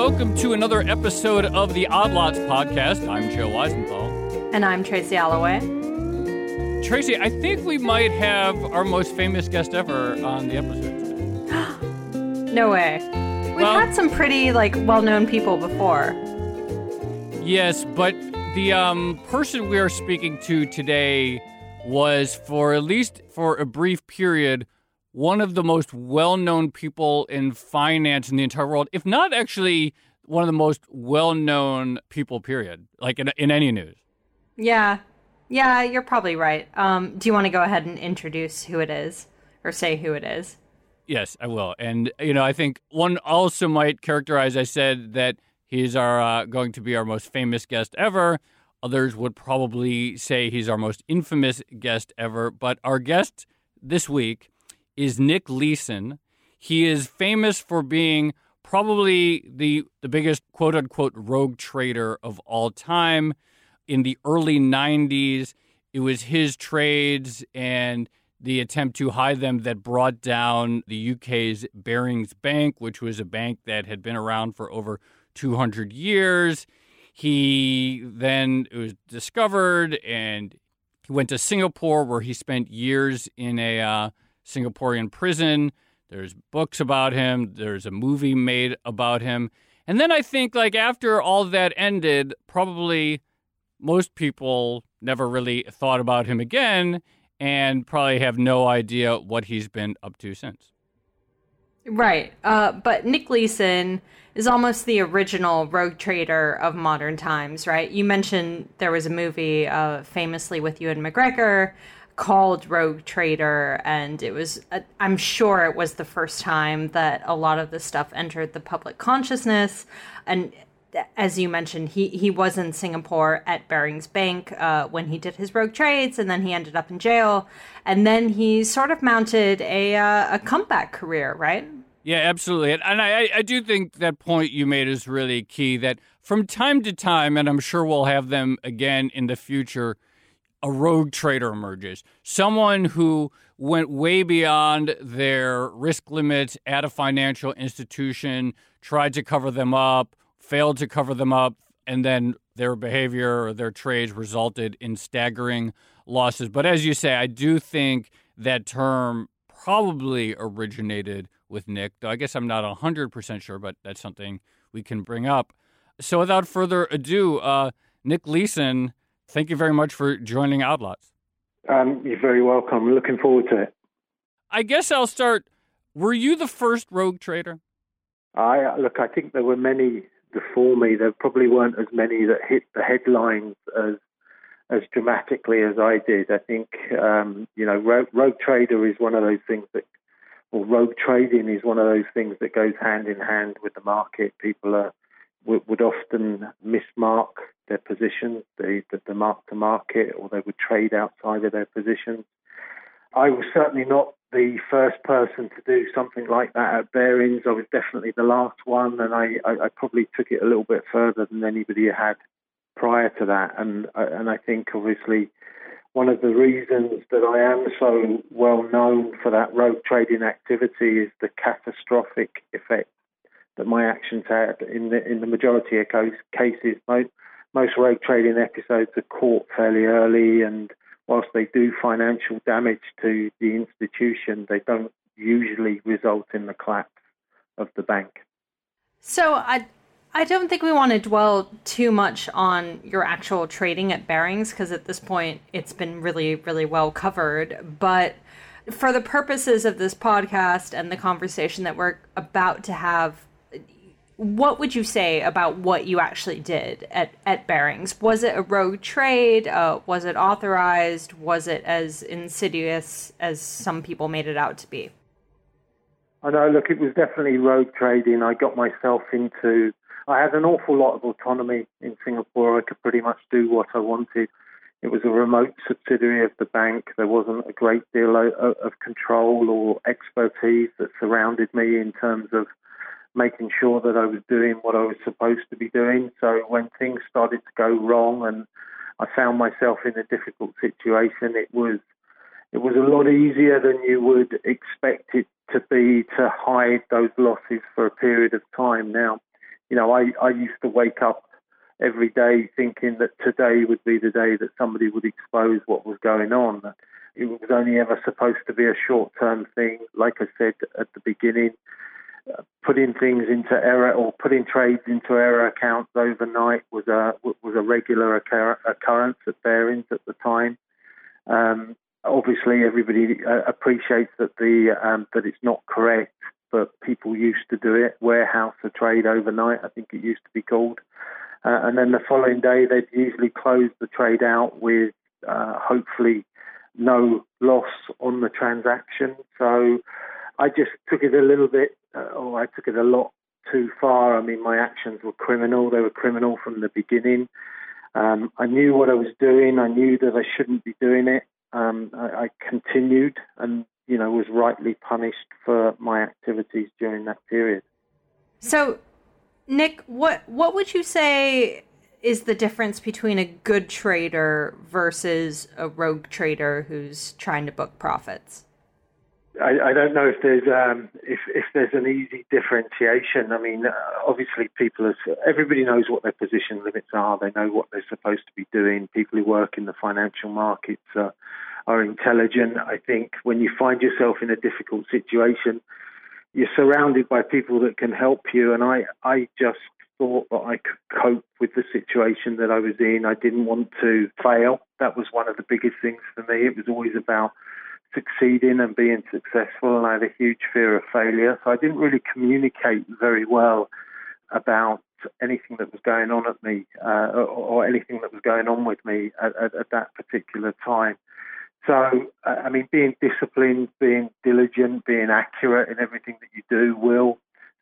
welcome to another episode of the Odd Lots podcast. I'm Joe Weisenthal. And I'm Tracy Alloway. Tracy, I think we might have our most famous guest ever on the episode today. no way. We've well, had some pretty like well-known people before. Yes, but the um, person we are speaking to today was for at least for a brief period one of the most well-known people in finance in the entire world, if not actually one of the most well-known people period, like in, in any news. Yeah. Yeah, you're probably right. Um, do you want to go ahead and introduce who it is or say who it is? Yes, I will. And you know, I think one also might characterize I said that he's our uh, going to be our most famous guest ever. Others would probably say he's our most infamous guest ever, but our guest this week is Nick Leeson. He is famous for being probably the the biggest quote unquote rogue trader of all time. In the early 90s, it was his trades and the attempt to hide them that brought down the UK's Barings Bank, which was a bank that had been around for over 200 years. He then was discovered and he went to Singapore where he spent years in a uh, Singaporean prison. There's books about him. There's a movie made about him. And then I think, like, after all that ended, probably most people never really thought about him again and probably have no idea what he's been up to since. Right. Uh, but Nick Leeson is almost the original rogue trader of modern times, right? You mentioned there was a movie uh, famously with Ewan McGregor called Rogue Trader, and it was, uh, I'm sure it was the first time that a lot of this stuff entered the public consciousness. And as you mentioned, he, he was in Singapore at Barings Bank uh, when he did his rogue trades, and then he ended up in jail. And then he sort of mounted a, uh, a comeback career, right? Yeah, absolutely. And I, I do think that point you made is really key that from time to time, and I'm sure we'll have them again in the future, a rogue trader emerges. Someone who went way beyond their risk limits at a financial institution, tried to cover them up, failed to cover them up, and then their behavior or their trades resulted in staggering losses. But as you say, I do think that term probably originated with Nick, though I guess I'm not 100% sure, but that's something we can bring up. So without further ado, uh, Nick Leeson Thank you very much for joining Odd Lots. Um, you're very welcome. Looking forward to it. I guess I'll start. Were you the first rogue trader? I look. I think there were many before me. There probably weren't as many that hit the headlines as as dramatically as I did. I think um, you know, rogue, rogue trader is one of those things that, or rogue trading is one of those things that goes hand in hand with the market. People are would, would often mismark their positions, the, the, the mark to market, or they would trade outside of their positions. I was certainly not the first person to do something like that at Barings. I was definitely the last one, and I, I, I probably took it a little bit further than anybody had prior to that. And uh, and I think obviously one of the reasons that I am so well known for that rogue trading activity is the catastrophic effect that my actions had in the in the majority of cases. Most, most rogue trading episodes are caught fairly early, and whilst they do financial damage to the institution, they don't usually result in the collapse of the bank. So I. I don't think we want to dwell too much on your actual trading at Barings because at this point it's been really, really well covered. But for the purposes of this podcast and the conversation that we're about to have what would you say about what you actually did at, at Barings? Was it a rogue trade? Uh, was it authorized? Was it as insidious as some people made it out to be? I know, look, it was definitely rogue trading. I got myself into, I had an awful lot of autonomy in Singapore. I could pretty much do what I wanted. It was a remote subsidiary of the bank. There wasn't a great deal of, of control or expertise that surrounded me in terms of making sure that I was doing what I was supposed to be doing. So when things started to go wrong and I found myself in a difficult situation, it was it was a lot easier than you would expect it to be to hide those losses for a period of time. Now, you know, I, I used to wake up every day thinking that today would be the day that somebody would expose what was going on. It was only ever supposed to be a short term thing. Like I said at the beginning, putting things into error or putting trades into error accounts overnight was a was a regular occur- occurrence at Barings at the time. Um, obviously, everybody uh, appreciates that the um, that it's not correct, but people used to do it. Warehouse a trade overnight, I think it used to be called. Uh, and then the following day, they'd usually close the trade out with uh, hopefully no loss on the transaction. So I just took it a little bit, uh, or I took it a lot too far. I mean, my actions were criminal. They were criminal from the beginning. Um, I knew what I was doing. I knew that I shouldn't be doing it. Um, I, I continued and, you know, was rightly punished for my activities during that period. So Nick, what what would you say is the difference between a good trader versus a rogue trader who's trying to book profits? I, I don't know if there's um, if if there's an easy differentiation. I mean, obviously, people are, everybody knows what their position limits are. They know what they're supposed to be doing. People who work in the financial markets are, are intelligent. I think when you find yourself in a difficult situation, you're surrounded by people that can help you. And I, I just thought that I could cope with the situation that I was in. I didn't want to fail. That was one of the biggest things for me. It was always about succeeding and being successful, and I had a huge fear of failure. So I didn't really communicate very well about anything that was going on at me uh, or, or, anything that was going on with me at, at, at that particular time. So, I mean, being disciplined, being diligent, being accurate in everything that you do will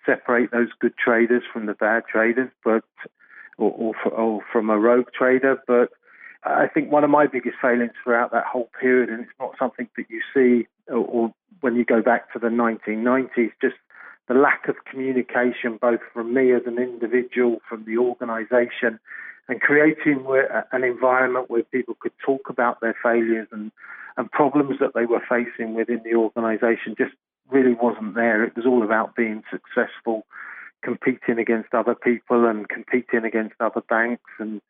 separate those good traders from the bad traders, but or, or, for, or from a rogue trader. But I think one of my biggest failings throughout that whole period, and it's not something that you see or, or when you go back to the 1990s, just the lack of communication, both from me as an individual, from the organisation, and creating an environment where people could talk about their failures and, and problems that they were facing within the organisation just really wasn't there. It was all about being successful, competing against other people and competing against other banks, and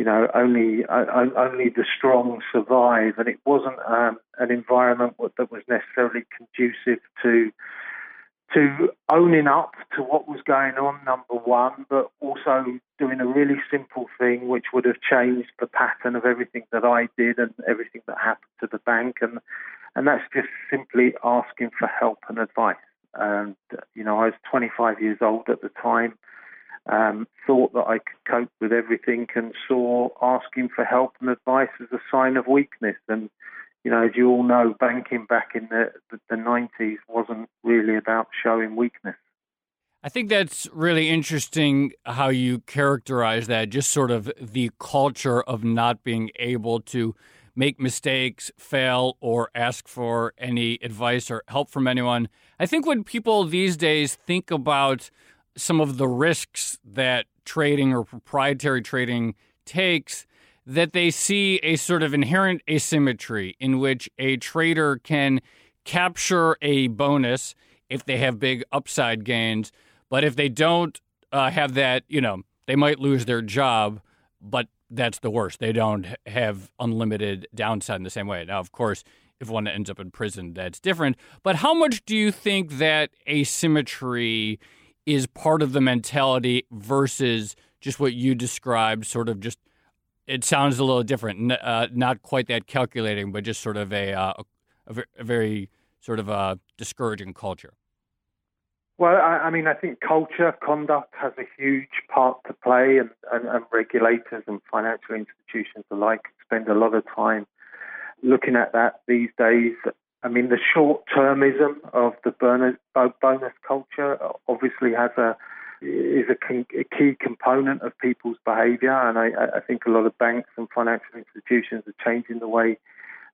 you know only uh, only the strong survive. And it wasn't um, an environment that was necessarily conducive to to owning up to what was going on, number one, but also doing a really simple thing which would have changed the pattern of everything that I did and everything that happened to the bank. And, and that's just simply asking for help and advice. And, you know, I was 25 years old at the time, um, thought that I could cope with everything and saw asking for help and advice as a sign of weakness. And, you know, as you all know, banking back in the, the, the 90s wasn't really about showing weakness. I think that's really interesting how you characterize that, just sort of the culture of not being able to make mistakes, fail, or ask for any advice or help from anyone. I think when people these days think about some of the risks that trading or proprietary trading takes, that they see a sort of inherent asymmetry in which a trader can capture a bonus if they have big upside gains, but if they don't uh, have that, you know, they might lose their job, but that's the worst. They don't have unlimited downside in the same way. Now, of course, if one ends up in prison, that's different. But how much do you think that asymmetry is part of the mentality versus just what you described, sort of just it sounds a little different. Uh, not quite that calculating, but just sort of a, uh, a, a, very sort of a discouraging culture. Well, I, I, mean, I think culture, conduct has a huge part to play, and, and, and regulators and financial institutions alike spend a lot of time looking at that these days. I mean, the short termism of the bonus, culture obviously has a is a, a key component of people's behaviour, and I, I, think a lot of banks and financial institutions are changing the way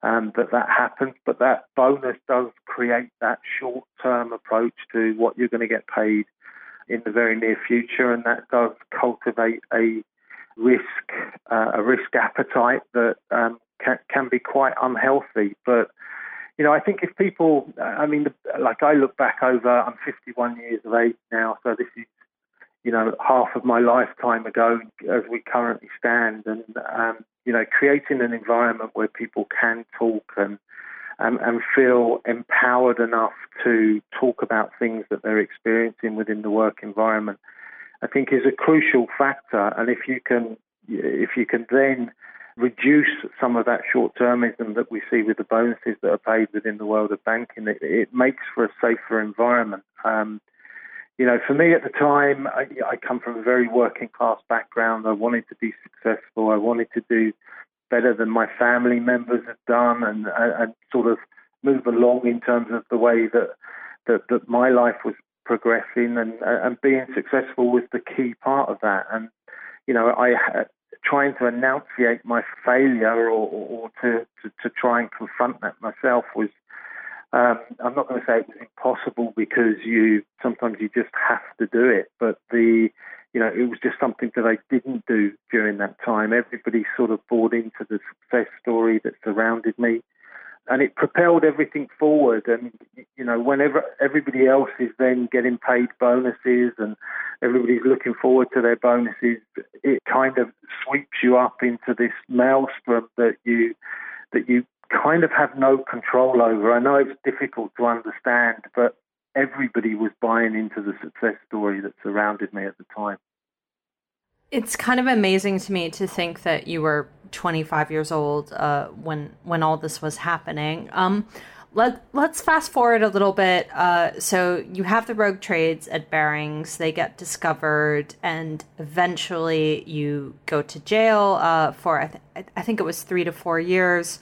um, that that happens. But that bonus does create that short-term approach to what you're going to get paid in the very near future, and that does cultivate a risk uh, a risk appetite that um, can, can be quite unhealthy. But you know, I think if people, I mean, like I look back over, I'm 51 years of age now, so this is you know, half of my lifetime ago as we currently stand. And, um, you know, creating an environment where people can talk and, um, and feel empowered enough to talk about things that they're experiencing within the work environment, I think is a crucial factor. And if you can, if you can then reduce some of that short-termism that we see with the bonuses that are paid within the world of banking, it, it makes for a safer environment. Um, you know, for me at the time, I, I come from a very working class background. I wanted to be successful. I wanted to do better than my family members had done, and, and sort of move along in terms of the way that that, that my life was progressing, and and being successful was the key part of that. And you know, I trying to enunciate my failure or, or to, to, to try and confront that myself was um, I'm not going to say it was impossible because you sometimes you just have to do it, but the you know it was just something that I didn't do during that time. Everybody sort of bought into the success story that surrounded me, and it propelled everything forward. And you know whenever everybody else is then getting paid bonuses and everybody's looking forward to their bonuses, it kind of sweeps you up into this maelstrom that you that you kind of have no control over. I know it's difficult to understand, but everybody was buying into the success story that surrounded me at the time. It's kind of amazing to me to think that you were 25 years old uh, when when all this was happening. Um, let let's fast forward a little bit. Uh, so you have the rogue trades at Barings; they get discovered, and eventually you go to jail uh, for I, th- I think it was three to four years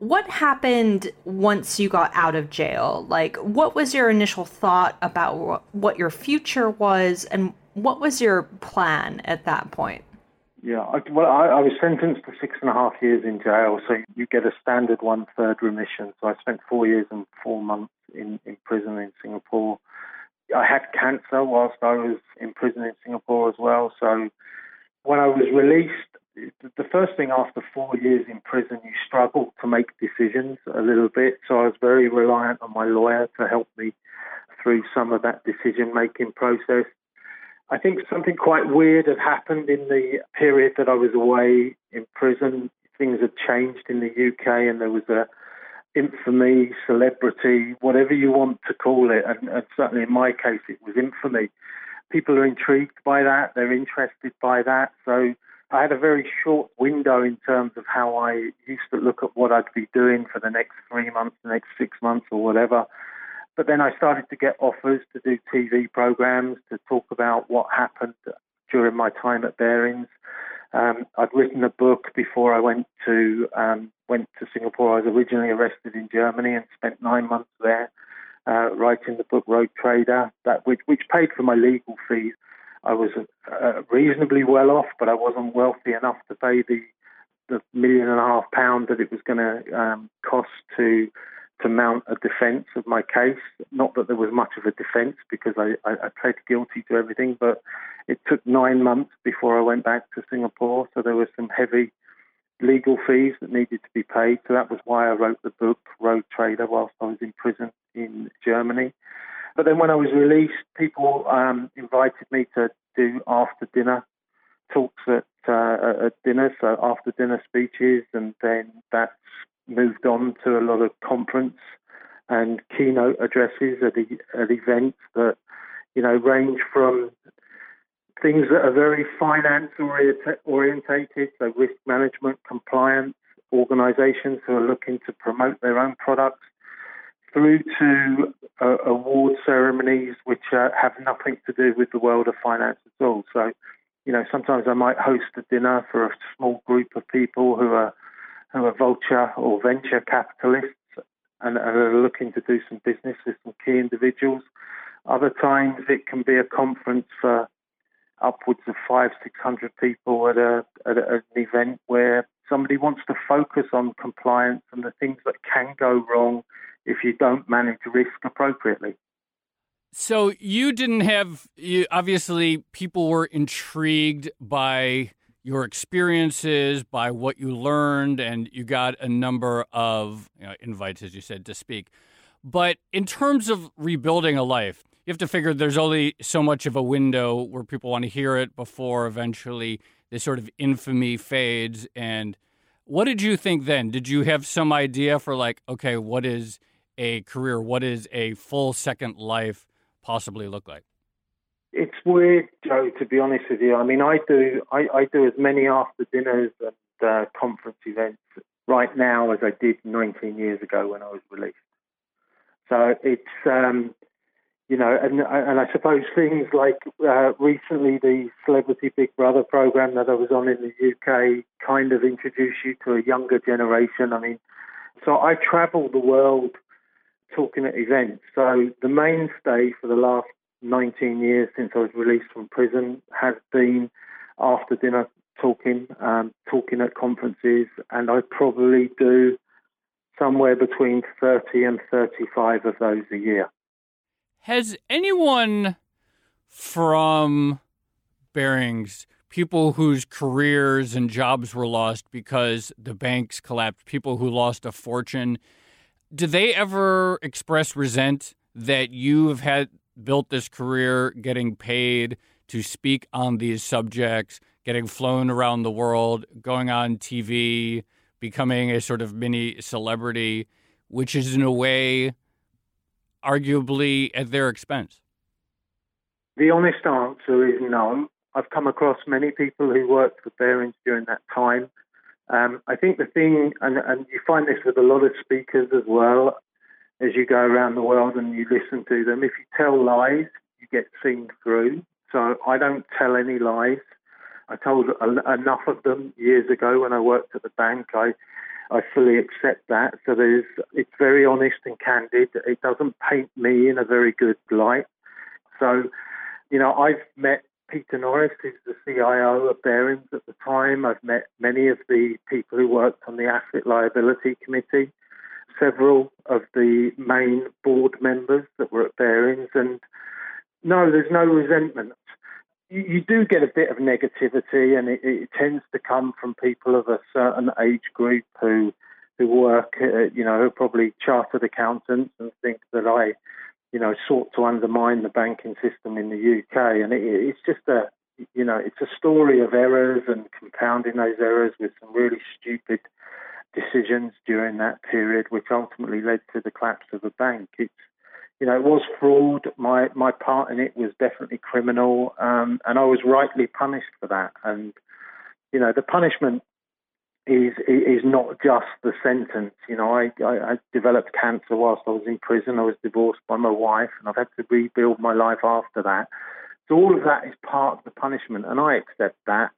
what happened once you got out of jail? Like, what was your initial thought about what your future was, and what was your plan at that point? Yeah, I, well, I, I, was sentenced to six and a half years in jail, so you get a standard one third remission. So I spent four years and four months in, in prison in Singapore. I had cancer whilst I was in prison in Singapore as well. So when I was released, the first thing after four years in prison, you struggle to make decisions a little bit. So I was very reliant on my lawyer to help me through some of that decision making process. I think something quite weird had happened in the period that I was away in prison. Things had changed in the UK, and there was a infamy, celebrity, whatever you want to call it, and, and certainly in my case, it was infamy. People are intrigued by that; they're interested by that. So I had a very short window in terms of how I used to look at what I'd be doing for the next three months, the next six months, or whatever. But then I started to get offers to do TV programs to talk about what happened during my time at Barings. Um, I'd written a book before I went to um, went to Singapore. I was originally arrested in Germany and spent nine months there uh, writing the book Rogue Trader, that which, which paid for my legal fees. I was uh, reasonably well off, but I wasn't wealthy enough to pay the the million and a half pound that it was going to um, cost to to mount a defence of my case. Not that there was much of a defence because I, I, I pled guilty to everything, but it took nine months before I went back to Singapore. So there were some heavy legal fees that needed to be paid. So that was why I wrote the book Rogue Trader whilst I was in prison in Germany. But then when I was released, people um, invited me to do after dinner talks at, uh, at dinner, so after dinner speeches, and then that's moved on to a lot of conference and keynote addresses at, at events that you know range from things that are very finance orientated, so risk management, compliance, organizations who are looking to promote their own products, through to uh, award ceremonies which uh, have nothing to do with the world of finance at all. So, you know, sometimes I might host a dinner for a small group of people who are who are vulture or venture capitalists and, are looking to do some business with some key individuals. Other times it can be a conference for upwards of five, six hundred people at, a, at an event where somebody wants to focus on compliance and the things that can go wrong if you don't manage risk appropriately. So you didn't have you, obviously people were intrigued by your experiences, by what you learned, and you got a number of you know, invites, as you said, to speak. But in terms of rebuilding a life, you have to figure there's only so much of a window where people want to hear it before eventually this sort of infamy fades. And what did you think then? Did you have some idea for like, okay, what is a career? What is a full second life possibly look like? It's weird, Joe. To be honest with you, I mean, I do I, I do as many after dinners and uh, conference events right now as I did 19 years ago when I was released. So it's um, you know, and and I suppose things like uh, recently the Celebrity Big Brother program that I was on in the UK kind of introduced you to a younger generation. I mean, so I travel the world talking at events. So the mainstay for the last 19 years since I was released from prison has been after dinner talking, um, talking at conferences, and I probably do somewhere between 30 and 35 of those a year. Has anyone from Barings, people whose careers and jobs were lost because the banks collapsed, people who lost a fortune, do they ever express resent that you have had built this career getting paid to speak on these subjects, getting flown around the world, going on TV, becoming a sort of mini celebrity, which is in a way arguably at their expense? The honest answer is no. I've come across many people who worked for Barings during that time. Um, I think the thing, and, and you find this with a lot of speakers as well, as you go around the world and you listen to them, if you tell lies, you get seen through. So I don't tell any lies. I told enough of them years ago when I worked at the bank. I I fully accept that. So there's, it's very honest and candid. It doesn't paint me in a very good light. So, you know, I've met Peter Norris, who's the CIO of Barings at the time. I've met many of the people who worked on the Asset Liability Committee, several of the main board members that were at Barings, and no, there's no resentment. You, do get a bit of negativity, and it, it, tends to come from people of a certain age group who who work, uh, you know, who probably chartered accountants and think that I, you know, sought to undermine the banking system in the UK, and it, it's just a, you know, it's a story of errors and compounding those errors with some really stupid decisions during that period, which ultimately led to the collapse of the bank. It's you know, it was fraud. My my part in it was definitely criminal, um, and I was rightly punished for that. And you know, the punishment is is not just the sentence. You know, I, I, I developed cancer whilst I was in prison. I was divorced by my wife, and I've had to rebuild my life after that. So all of that is part of the punishment, and I accept that.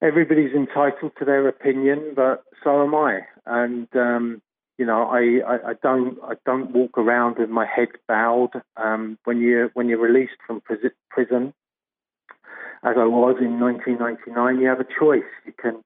Everybody's entitled to their opinion, but so am I. And um, you know, I, I, I, don't I don't walk around with my head bowed. Um, when you when you're released from prison, as I was in 1999, you have a choice. You can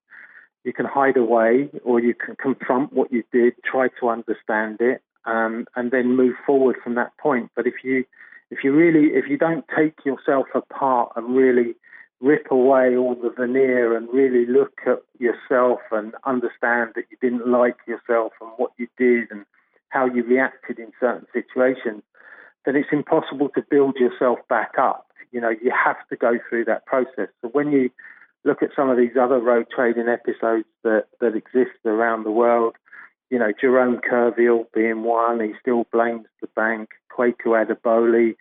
you can hide away, or you can confront what you did, try to understand it, um, and then move forward from that point. But if you if you really if you don't take yourself apart and really rip away all the veneer and really look at yourself and understand that you didn't like yourself and what you did and how you reacted in certain situations, then it's impossible to build yourself back up. You know, you have to go through that process. So when you look at some of these other rogue trading episodes that, that exist around the world, you know, Jerome Kerviel being one, he still blames the bank. Kweku Adoboli,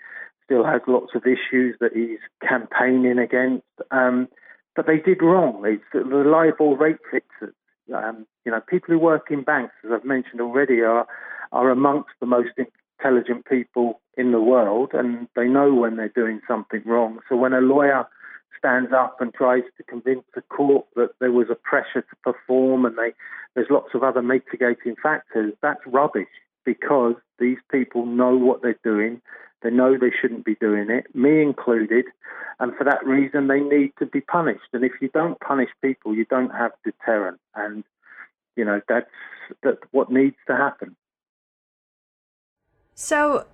still has lots of issues that he's campaigning against. Um, but they did wrong. It's the LIBOR rate fixers. Um, you know, people who work in banks, as I've mentioned already, are are amongst the most intelligent people in the world, and they know when they're doing something wrong. So when a lawyer stands up and tries to convince the court that there was a pressure to perform and they, there's lots of other mitigating factors, that's rubbish because these people know what they're doing. They know they shouldn't be doing it, me included, and for that reason, they need to be punished. And if you don't punish people, you don't have deterrent, and you know that's that what needs to happen. So,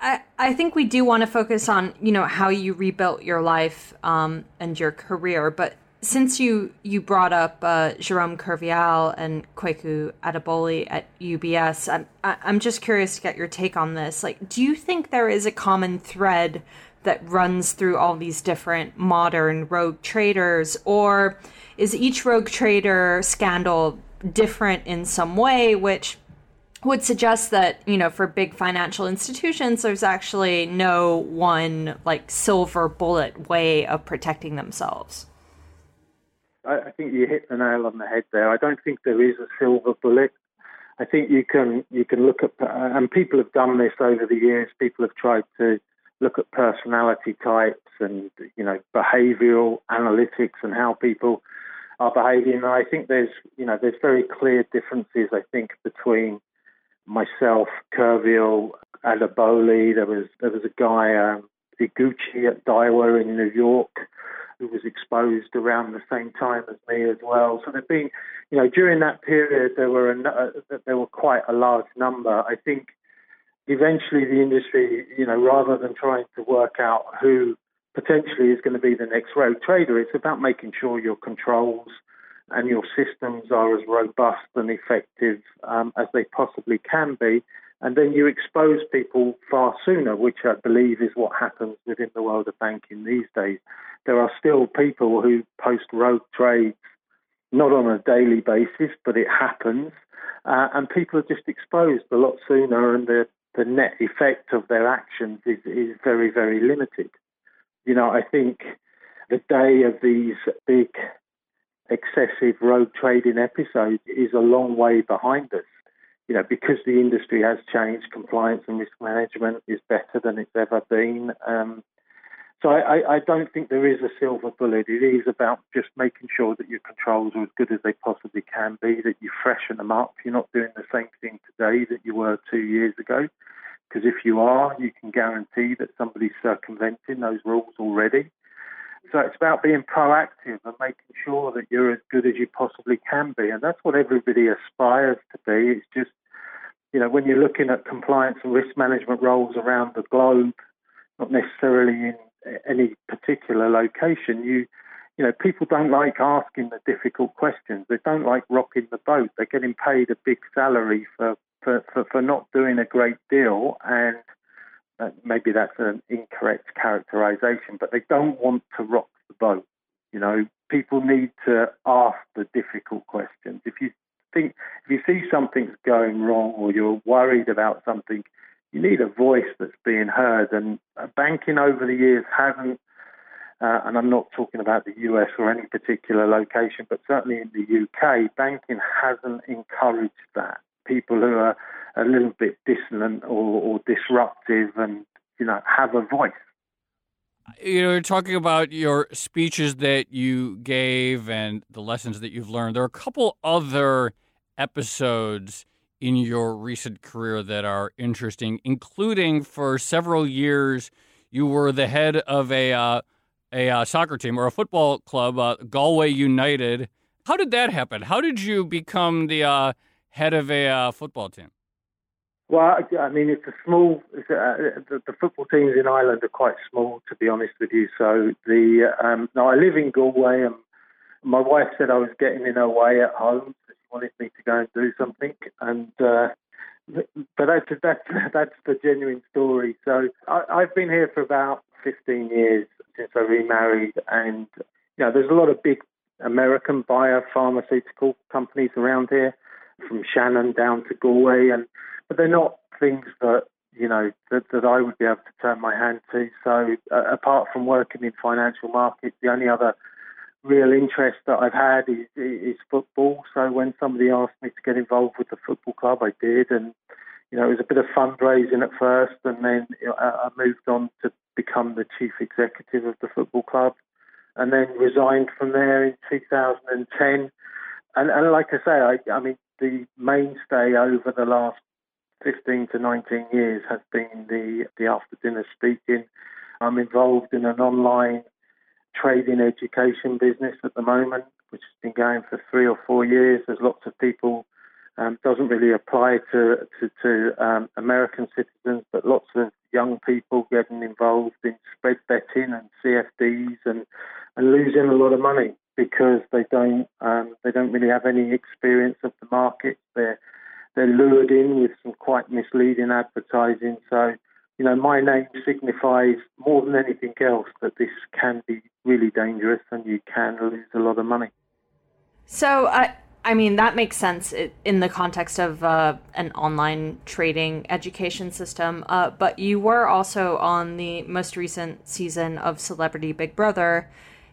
I I think we do want to focus on you know how you rebuilt your life um, and your career, but since you you brought up uh, Jerome Kerviel and Kweku Adoboli at UBS, I'm I'm just curious to get your take on this. Like, do you think there is a common thread that runs through all these different modern rogue traders, or is each rogue trader scandal different in some way, which would suggest that you know for big financial institutions there's actually no one like silver bullet way of protecting themselves I, I think you hit the nail on the head there. I don't think there is a silver bullet. I think you can you can look at and people have done this over the years. People have tried to look at personality types and you know behavioural analytics and how people are behaving. And I think there's you know there's very clear differences. I think between myself, Kerviel, Adoboli. There was there was a guy um, Iguchi at Daiwa in New York who was exposed around the same time as me as well. So there've been, you know, during that period there were a, uh, there were quite a large number. I think eventually the industry, you know, rather than trying to work out who potentially is going to be the next rogue trader, it's about making sure your controls and your systems are as robust and effective um, as they possibly can be and then you expose people far sooner, which I believe is what happens within the world of banking these days. There are still people who post rogue trades, not on a daily basis, but it happens, uh, and people are just exposed a lot sooner, and the, the net effect of their actions is, is very, very limited. You know, I think the day of these big excessive rogue trading episodes is a long way behind us you know, because the industry has changed, compliance and risk management is better than it's ever been. Um, so I, I, don't think there is a silver bullet. It is about just making sure that your controls are as good as they possibly can be, that you freshen them up. You're not doing the same thing today that you were two years ago. Because if you are, you can guarantee that somebody's circumventing those rules already. So it's about being proactive and making sure that you're as good as you possibly can be. And that's what everybody aspires to be. It's just you know, when you're looking at compliance and risk management roles around the globe, not necessarily in any particular location, you you know, people don't like asking the difficult questions. They don't like rocking the boat. They're getting paid a big salary for for, for, for not doing a great deal, and uh, maybe that's an incorrect characterization, but they don't want to rock the boat. You know, people need to ask the difficult questions. If you think if you see something's going wrong or you're worried about something, you need a voice that's being heard. And uh, banking over the years hasn't, uh, and I'm not talking about the US or any particular location, but certainly in the UK, banking hasn't encouraged that. People who are a little bit dissonant or, or disruptive and you know have a voice you know, you're talking about your speeches that you gave and the lessons that you've learned. There are a couple other episodes in your recent career that are interesting, including for several years you were the head of a uh, a uh, soccer team or a football club, uh, Galway United. How did that happen? How did you become the uh, head of a uh, football team? Well, I mean, it's a small. It's a, the, the, football teams in Ireland are quite small, to be honest with you. So the um, now I live in Galway, and my wife said I was getting in her way at home. So she wanted me to go and do something, and uh, but that's that's that's the genuine story. So I, I've been here for about 15 years since I remarried, and you know, there's a lot of big American biopharmaceutical companies around here, from Shannon down to Galway, and but they're not things that you know that, that I would be able to turn my hand to. So uh, apart from working in financial markets, the only other real interest that I've had is, is football. So when somebody asked me to get involved with the football club, I did, and you know it was a bit of fundraising at first, and then I moved on to become the chief executive of the football club, and then resigned from there in 2010. And, and like I say, I, I mean the mainstay over the last 15 to 19 years has been the, the after dinner speaking. I'm involved in an online trading education business at the moment, which has been going for three or four years. There's lots of people, um, doesn't really apply to, to, to um, American citizens, but lots of young people getting involved in spread betting and CFDs and, and losing a lot of money because they don't um, they don't really have any experience of the market. They're they're lured in with some quite misleading advertising. So you know, my name signifies more than anything else that this can be really dangerous and you can lose a lot of money. So, I, I mean, that makes sense in the context of uh, an online trading education system. Uh, but you were also on the most recent season of Celebrity Big Brother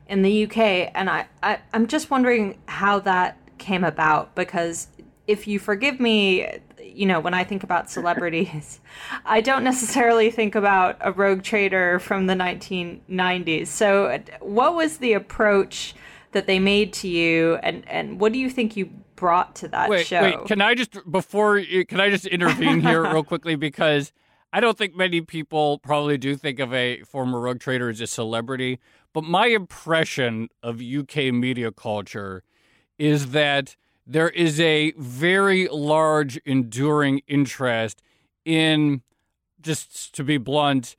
in the UK. And I, I, I'm just wondering how that came about because if you forgive me, you know, when I think about celebrities, I don't necessarily think about a rogue trader from the 1990s. So, what was the approach that they made to you, and and what do you think you brought to that wait, show? Wait, can I just before can I just intervene here real quickly because I don't think many people probably do think of a former rogue trader as a celebrity, but my impression of UK media culture is that there is a very large, enduring interest in, just to be blunt,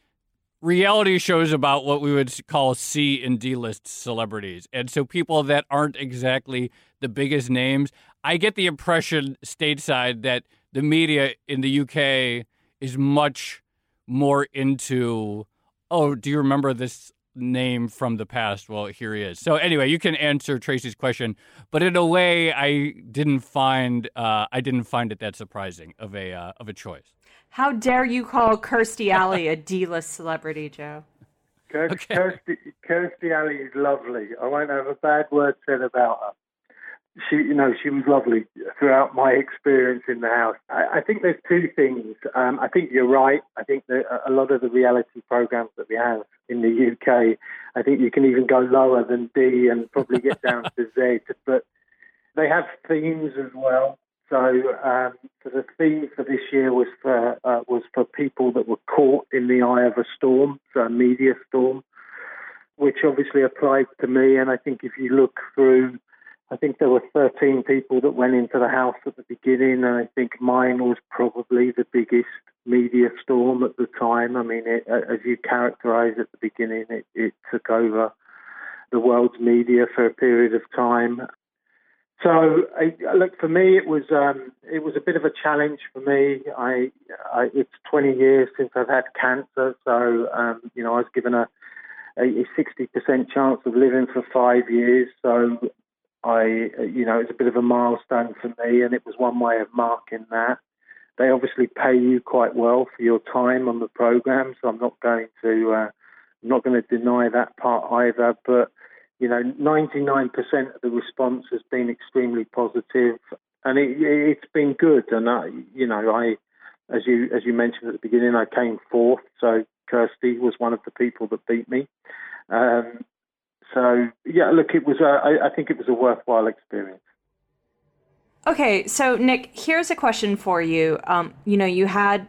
reality shows about what we would call C and D list celebrities. And so people that aren't exactly the biggest names, I get the impression stateside that the media in the UK is much more into, oh, do you remember this name from the past. Well, here he is. So anyway, you can answer Tracy's question, but in a way, I didn't find uh, I didn't find it that surprising of a uh, of a choice. How dare you call Kirstie Alley a D-list celebrity, Joe? Kirstie, okay. Kirstie, Kirstie Alley is lovely. I won't have a bad word said about her she, you know, she was lovely throughout my experience in the house. I, I think there's two things. Um, I think you're right. I think that a lot of the reality programs that we have in the UK, I think you can even go lower than D and probably get down to Z. But they have themes as well. So, um, so the theme for this year was for uh, was for people that were caught in the eye of a storm, so a media storm, which obviously applied to me. And I think if you look through I think there were 13 people that went into the house at the beginning, and I think mine was probably the biggest media storm at the time. I mean, it, as you characterised at the beginning, it, it took over the world's media for a period of time. So, I, look for me, it was um, it was a bit of a challenge for me. I, I it's 20 years since I've had cancer, so um, you know I was given a a 60% chance of living for five years. So I, you know, it's a bit of a milestone for me, and it was one way of marking that. They obviously pay you quite well for your time on the program, so I'm not going to, uh, I'm not going to deny that part either. But you know, 99% of the response has been extremely positive, and it, it's been good. And I, you know, I, as you as you mentioned at the beginning, I came fourth, so Kirstie was one of the people that beat me. Um, so yeah, look, it was. A, I, I think it was a worthwhile experience. Okay, so Nick, here's a question for you. Um, you know, you had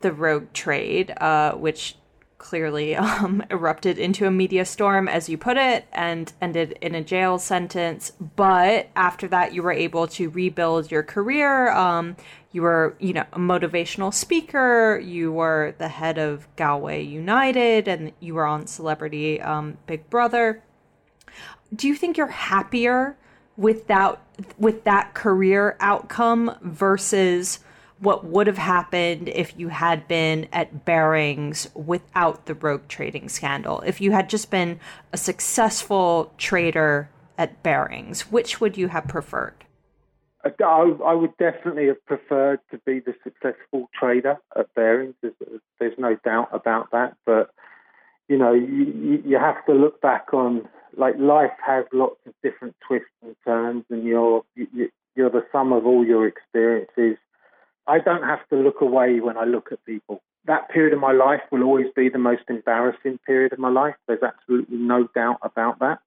the rogue trade, uh, which clearly um, erupted into a media storm, as you put it, and ended in a jail sentence. But after that, you were able to rebuild your career. Um, you were, you know, a motivational speaker. You were the head of Galway United, and you were on Celebrity um, Big Brother do you think you're happier with that with that career outcome versus what would have happened if you had been at Barings without the rogue trading scandal? If you had just been a successful trader at Barings, which would you have preferred? I, I would definitely have preferred to be the successful trader at Barings. There's, there's no doubt about that. But you know, you, you have to look back on like life has lots of different twists and turns, and you're you're the sum of all your experiences. I don't have to look away when I look at people. That period of my life will always be the most embarrassing period of my life. There's absolutely no doubt about that.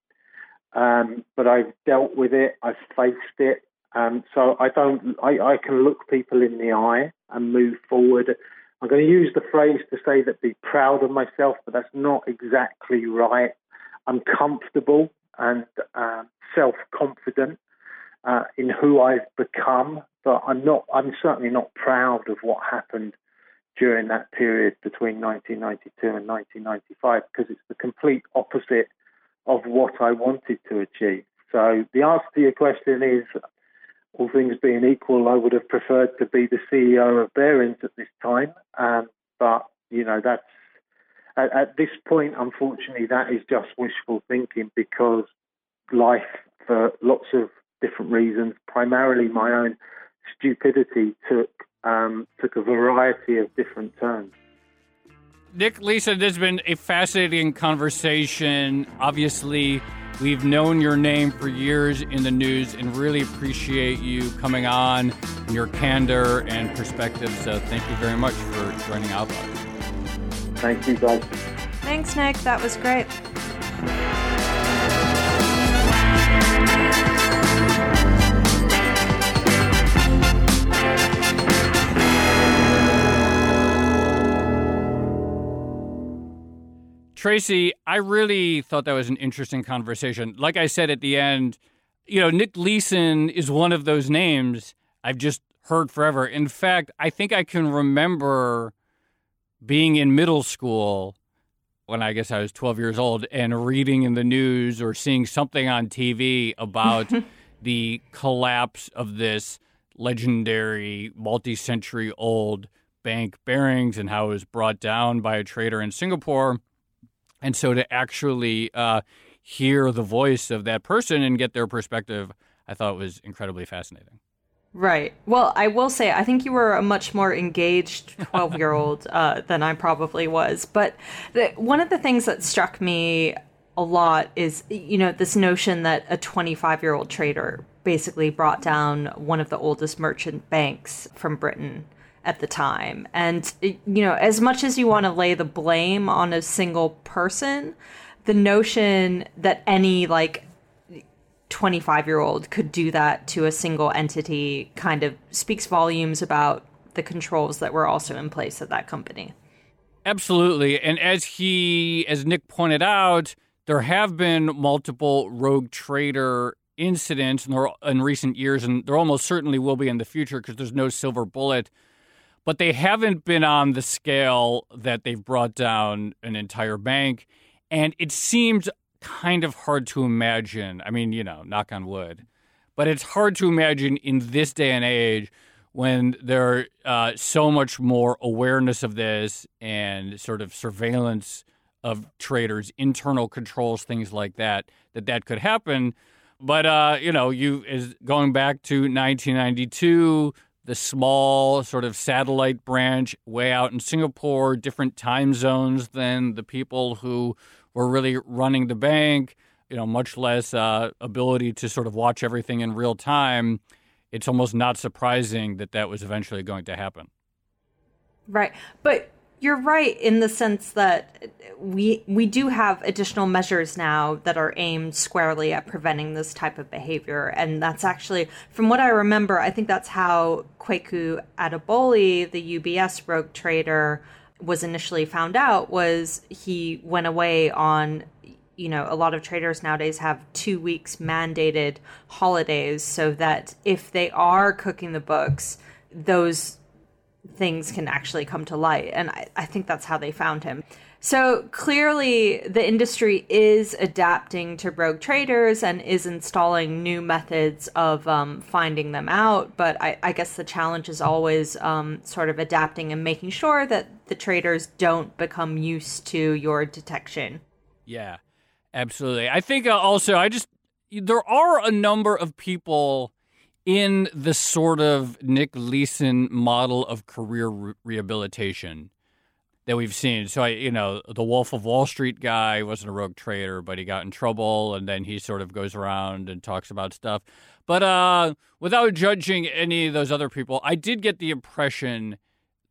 Um, but I've dealt with it. I've faced it. Um, so I don't. I, I can look people in the eye and move forward. I'm going to use the phrase to say that be proud of myself, but that's not exactly right. I'm comfortable and uh, self confident uh, in who I've become, but I'm not. I'm certainly not proud of what happened during that period between 1992 and 1995 because it's the complete opposite of what I wanted to achieve. So the answer to your question is, all things being equal, I would have preferred to be the CEO of Barings at this time. Um, but you know, that's at, at this point, unfortunately, that is just wishful thinking because life, for lots of different reasons, primarily my own stupidity, took um, took a variety of different turns. Nick Leeson, this has been a fascinating conversation. Obviously, we've known your name for years in the news and really appreciate you coming on your candor and perspective. So, thank you very much for joining Odd Lots. Thank you, guys. Thanks, Nick. That was great. Tracy, I really thought that was an interesting conversation. Like I said at the end, you know, Nick Leeson is one of those names I've just heard forever. In fact, I think I can remember being in middle school when I guess I was 12 years old and reading in the news or seeing something on TV about the collapse of this legendary multi century old bank Barings and how it was brought down by a trader in Singapore. And so to actually uh, hear the voice of that person and get their perspective, I thought was incredibly fascinating. Right. Well, I will say, I think you were a much more engaged 12 year old uh, than I probably was. But the, one of the things that struck me a lot is, you know, this notion that a 25 year old trader basically brought down one of the oldest merchant banks from Britain at the time. And, you know, as much as you want to lay the blame on a single person, the notion that any like 25 year old could do that to a single entity kind of speaks volumes about the controls that were also in place at that company. Absolutely. And as he, as Nick pointed out, there have been multiple rogue trader incidents in, in recent years, and there almost certainly will be in the future because there's no silver bullet but they haven't been on the scale that they've brought down an entire bank. And it seems kind of hard to imagine. I mean, you know, knock on wood, but it's hard to imagine in this day and age when there's uh, so much more awareness of this and sort of surveillance of traders, internal controls, things like that, that that could happen. But uh, you know, you is going back to 1992 the small sort of satellite branch way out in Singapore, different time zones than the people who were really running the bank, you know, much less uh, ability to sort of watch everything in real time. It's almost not surprising that that was eventually going to happen. Right. But you're right in the sense that we we do have additional measures now that are aimed squarely at preventing this type of behavior and that's actually from what i remember i think that's how Kweku Adoboli the ubs rogue trader was initially found out was he went away on you know a lot of traders nowadays have two weeks mandated holidays so that if they are cooking the books those things can actually come to light. And I, I think that's how they found him. So clearly, the industry is adapting to rogue traders and is installing new methods of um, finding them out. But I, I, guess the challenge is always um, sort of adapting and making sure that the traders don't become used to your detection. Yeah, absolutely. I think uh, also, I just, there are a number of people in the sort of Nick Leeson model of career re- rehabilitation that we've seen. So I, you know, the Wolf of Wall Street guy wasn't a rogue trader, but he got in trouble, and then he sort of goes around and talks about stuff. But uh, without judging any of those other people, I did get the impression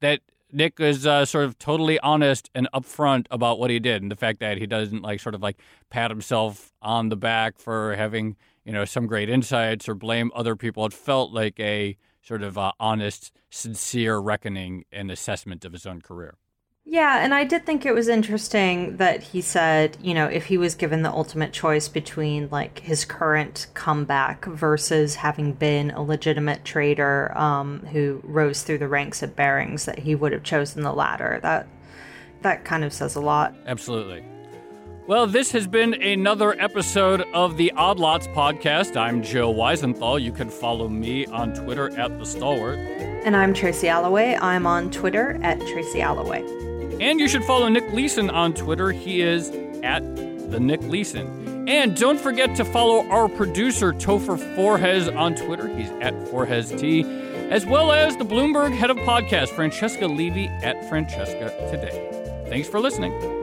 that Nick is uh, sort of totally honest and upfront about what he did, and the fact that he doesn't like sort of like pat himself on the back for having you know, some great insights or blame other people. It felt like a sort of uh, honest, sincere reckoning and assessment of his own career. Yeah, and I did think it was interesting that he said, you know, if he was given the ultimate choice between like his current comeback versus having been a legitimate trader um, who rose through the ranks at Barings, that he would have chosen the latter. That that kind of says a lot. Absolutely. Well, this has been another episode of the Odd Lots podcast. I'm Joe Weisenthal. You can follow me on Twitter at The Stalwart. And I'm Tracy Alloway. I'm on Twitter at Tracy Alloway. And you should follow Nick Leeson on Twitter. He is at the Nick Leeson. And don't forget to follow our producer, Topher Forhecz, on Twitter. He's at Forhes T, as well as the Bloomberg head of podcast, Francesca Levy at Francesca Today. Thanks for listening.